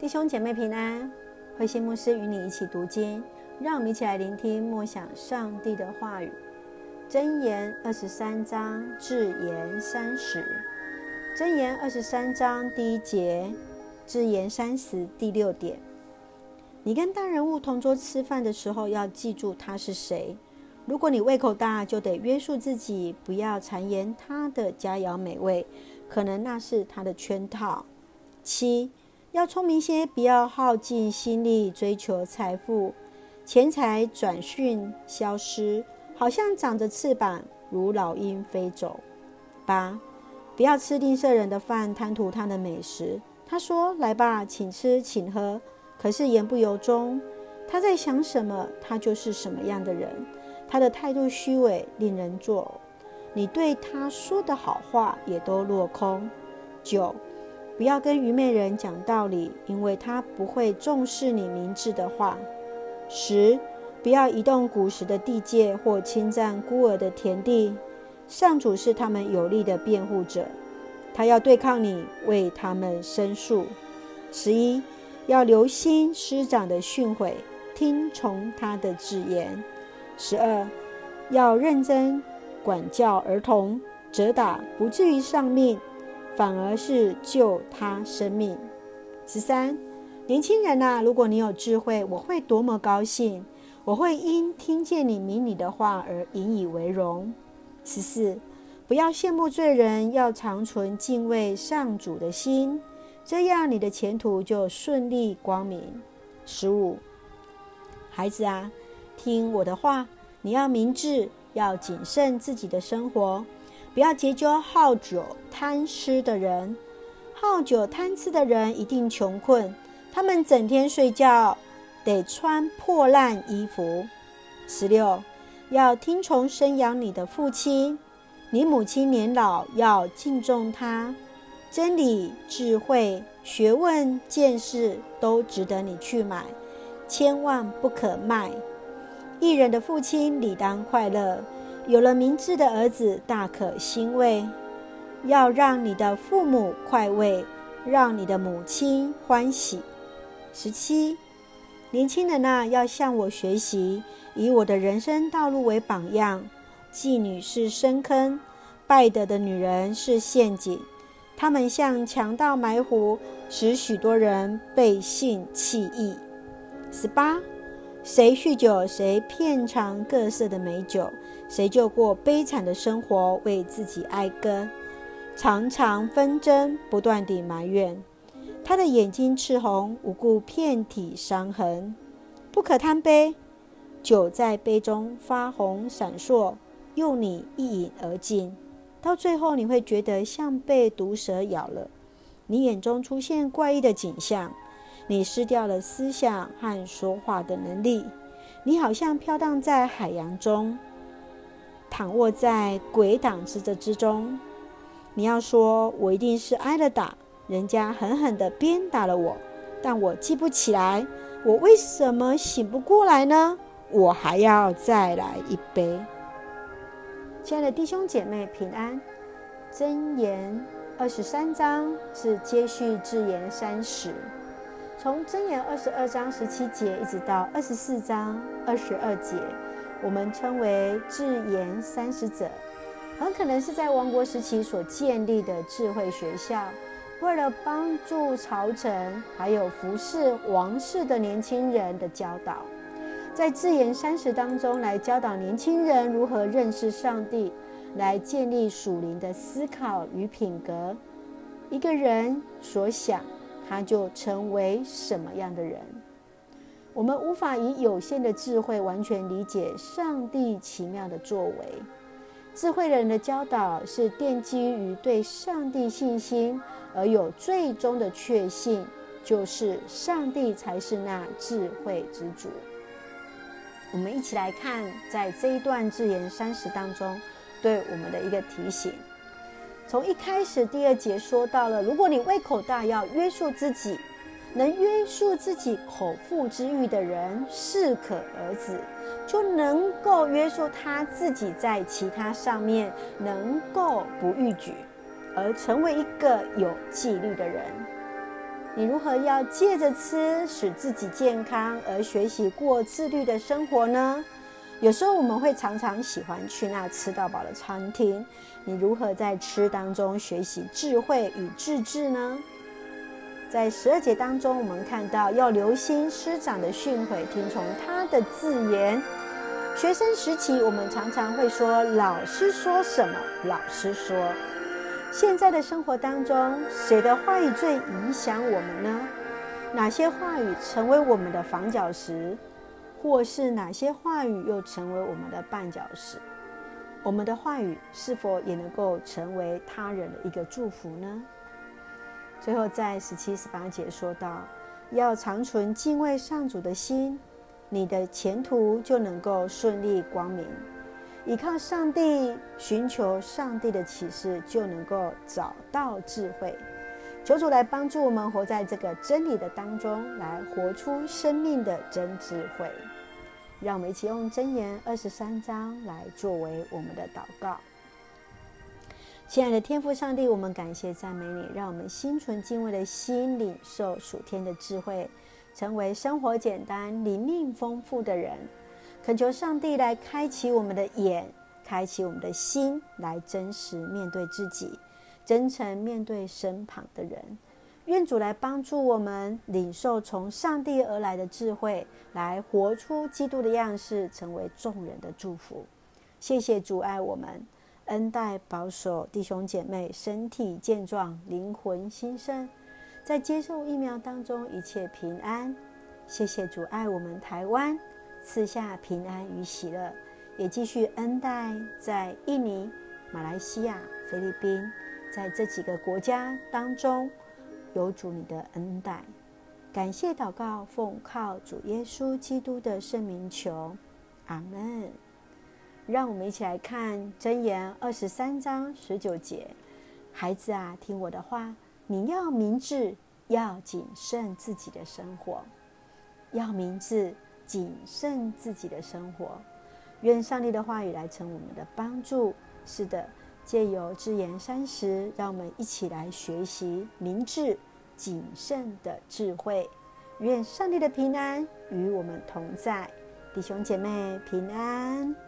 弟兄姐妹平安，慧馨牧师与你一起读经，让我们一起来聆听默想上帝的话语。箴言二十三章智言三十，箴言二十三章第一节，智言三十第六点。你跟大人物同桌吃饭的时候，要记住他是谁。如果你胃口大，就得约束自己，不要谗言他的佳肴美味，可能那是他的圈套。七，要聪明些，不要耗尽心力追求财富，钱财转瞬消失，好像长着翅膀，如老鹰飞走。八，不要吃吝啬人的饭，贪图他的美食。他说：“来吧，请吃，请喝。”可是言不由衷。他在想什么，他就是什么样的人。他的态度虚伪，令人作呕。你对他说的好话也都落空。九，不要跟愚昧人讲道理，因为他不会重视你明智的话。十，不要移动古时的地界或侵占孤儿的田地。上主是他们有力的辩护者，他要对抗你，为他们申诉。十一，要留心师长的训诲，听从他的制言。十二，要认真管教儿童，责打不至于丧命，反而是救他生命。十三，年轻人啊，如果你有智慧，我会多么高兴！我会因听见你明理的话而引以为荣。十四，不要羡慕罪人，要常存敬畏上主的心，这样你的前途就顺利光明。十五，孩子啊。听我的话，你要明智，要谨慎自己的生活，不要结交好酒贪吃的人。好酒贪吃的人一定穷困，他们整天睡觉，得穿破烂衣服。十六，要听从生养你的父亲，你母亲年老，要敬重她。真理、智慧、学问、见识都值得你去买，千万不可卖。义人的父亲理当快乐，有了明智的儿子，大可欣慰。要让你的父母快慰，让你的母亲欢喜。十七，年轻人呐，要向我学习，以我的人生道路为榜样。妓女是深坑，拜德的女人是陷阱，她们像强盗埋伏，使许多人背信弃义。十八。谁酗酒，谁遍尝各色的美酒，谁就过悲惨的生活，为自己哀歌，常常纷争，不断地埋怨。他的眼睛赤红，无故遍体伤痕。不可贪杯，酒在杯中发红闪烁，诱你一饮而尽，到最后你会觉得像被毒蛇咬了。你眼中出现怪异的景象。你失掉了思想和说话的能力，你好像飘荡在海洋中，躺卧在鬼党之的之中。你要说，我一定是挨了打，人家狠狠地鞭打了我，但我记不起来，我为什么醒不过来呢？我还要再来一杯。亲爱的弟兄姐妹平安，箴言二十三章是接续智言三十。从箴言二十二章十七节一直到二十四章二十二节，我们称为智言三十者，很可能是在王国时期所建立的智慧学校，为了帮助朝臣还有服侍王室的年轻人的教导，在智言三十当中来教导年轻人如何认识上帝，来建立属灵的思考与品格。一个人所想。他就成为什么样的人？我们无法以有限的智慧完全理解上帝奇妙的作为。智慧人的教导是奠基于对上帝信心，而有最终的确信，就是上帝才是那智慧之主。我们一起来看，在这一段智言三十当中，对我们的一个提醒。从一开始，第二节说到了，如果你胃口大，要约束自己，能约束自己口腹之欲的人，适可而止，就能够约束他自己在其他上面能够不逾矩，而成为一个有纪律的人。你如何要借着吃使自己健康而学习过自律的生活呢？有时候我们会常常喜欢去那吃到饱的餐厅，你如何在吃当中学习智慧与自制呢？在十二节当中，我们看到要留心师长的训诲，听从他的字言。学生时期，我们常常会说：“老师说什么？”老师说。现在的生活当中，谁的话语最影响我们呢？哪些话语成为我们的房角石，或是哪些话语又成为我们的绊脚石？我们的话语是否也能够成为他人的一个祝福呢？最后，在十七、十八节说到，要常存敬畏上主的心。你的前途就能够顺利光明，依靠上帝，寻求上帝的启示，就能够找到智慧。求主来帮助我们活在这个真理的当中，来活出生命的真智慧。让我们一起用箴言二十三章来作为我们的祷告。亲爱的天父上帝，我们感谢赞美你，让我们心存敬畏的心，领受属天的智慧。成为生活简单、灵命丰富的人，恳求上帝来开启我们的眼，开启我们的心，来真实面对自己，真诚面对身旁的人。愿主来帮助我们领受从上帝而来的智慧，来活出基督的样式，成为众人的祝福。谢谢主爱我们，恩待保守弟兄姐妹身体健壮，灵魂新生。在接受疫苗当中，一切平安。谢谢主爱我们台湾，赐下平安与喜乐，也继续恩待在印尼、马来西亚、菲律宾，在这几个国家当中，有主你的恩待。感谢祷告，奉靠主耶稣基督的圣名求，阿门。让我们一起来看箴言二十三章十九节：孩子啊，听我的话。你要明智，要谨慎自己的生活，要明智，谨慎自己的生活。愿上帝的话语来成我们的帮助。是的，借由箴言三十，让我们一起来学习明智、谨慎的智慧。愿上帝的平安与我们同在，弟兄姐妹平安。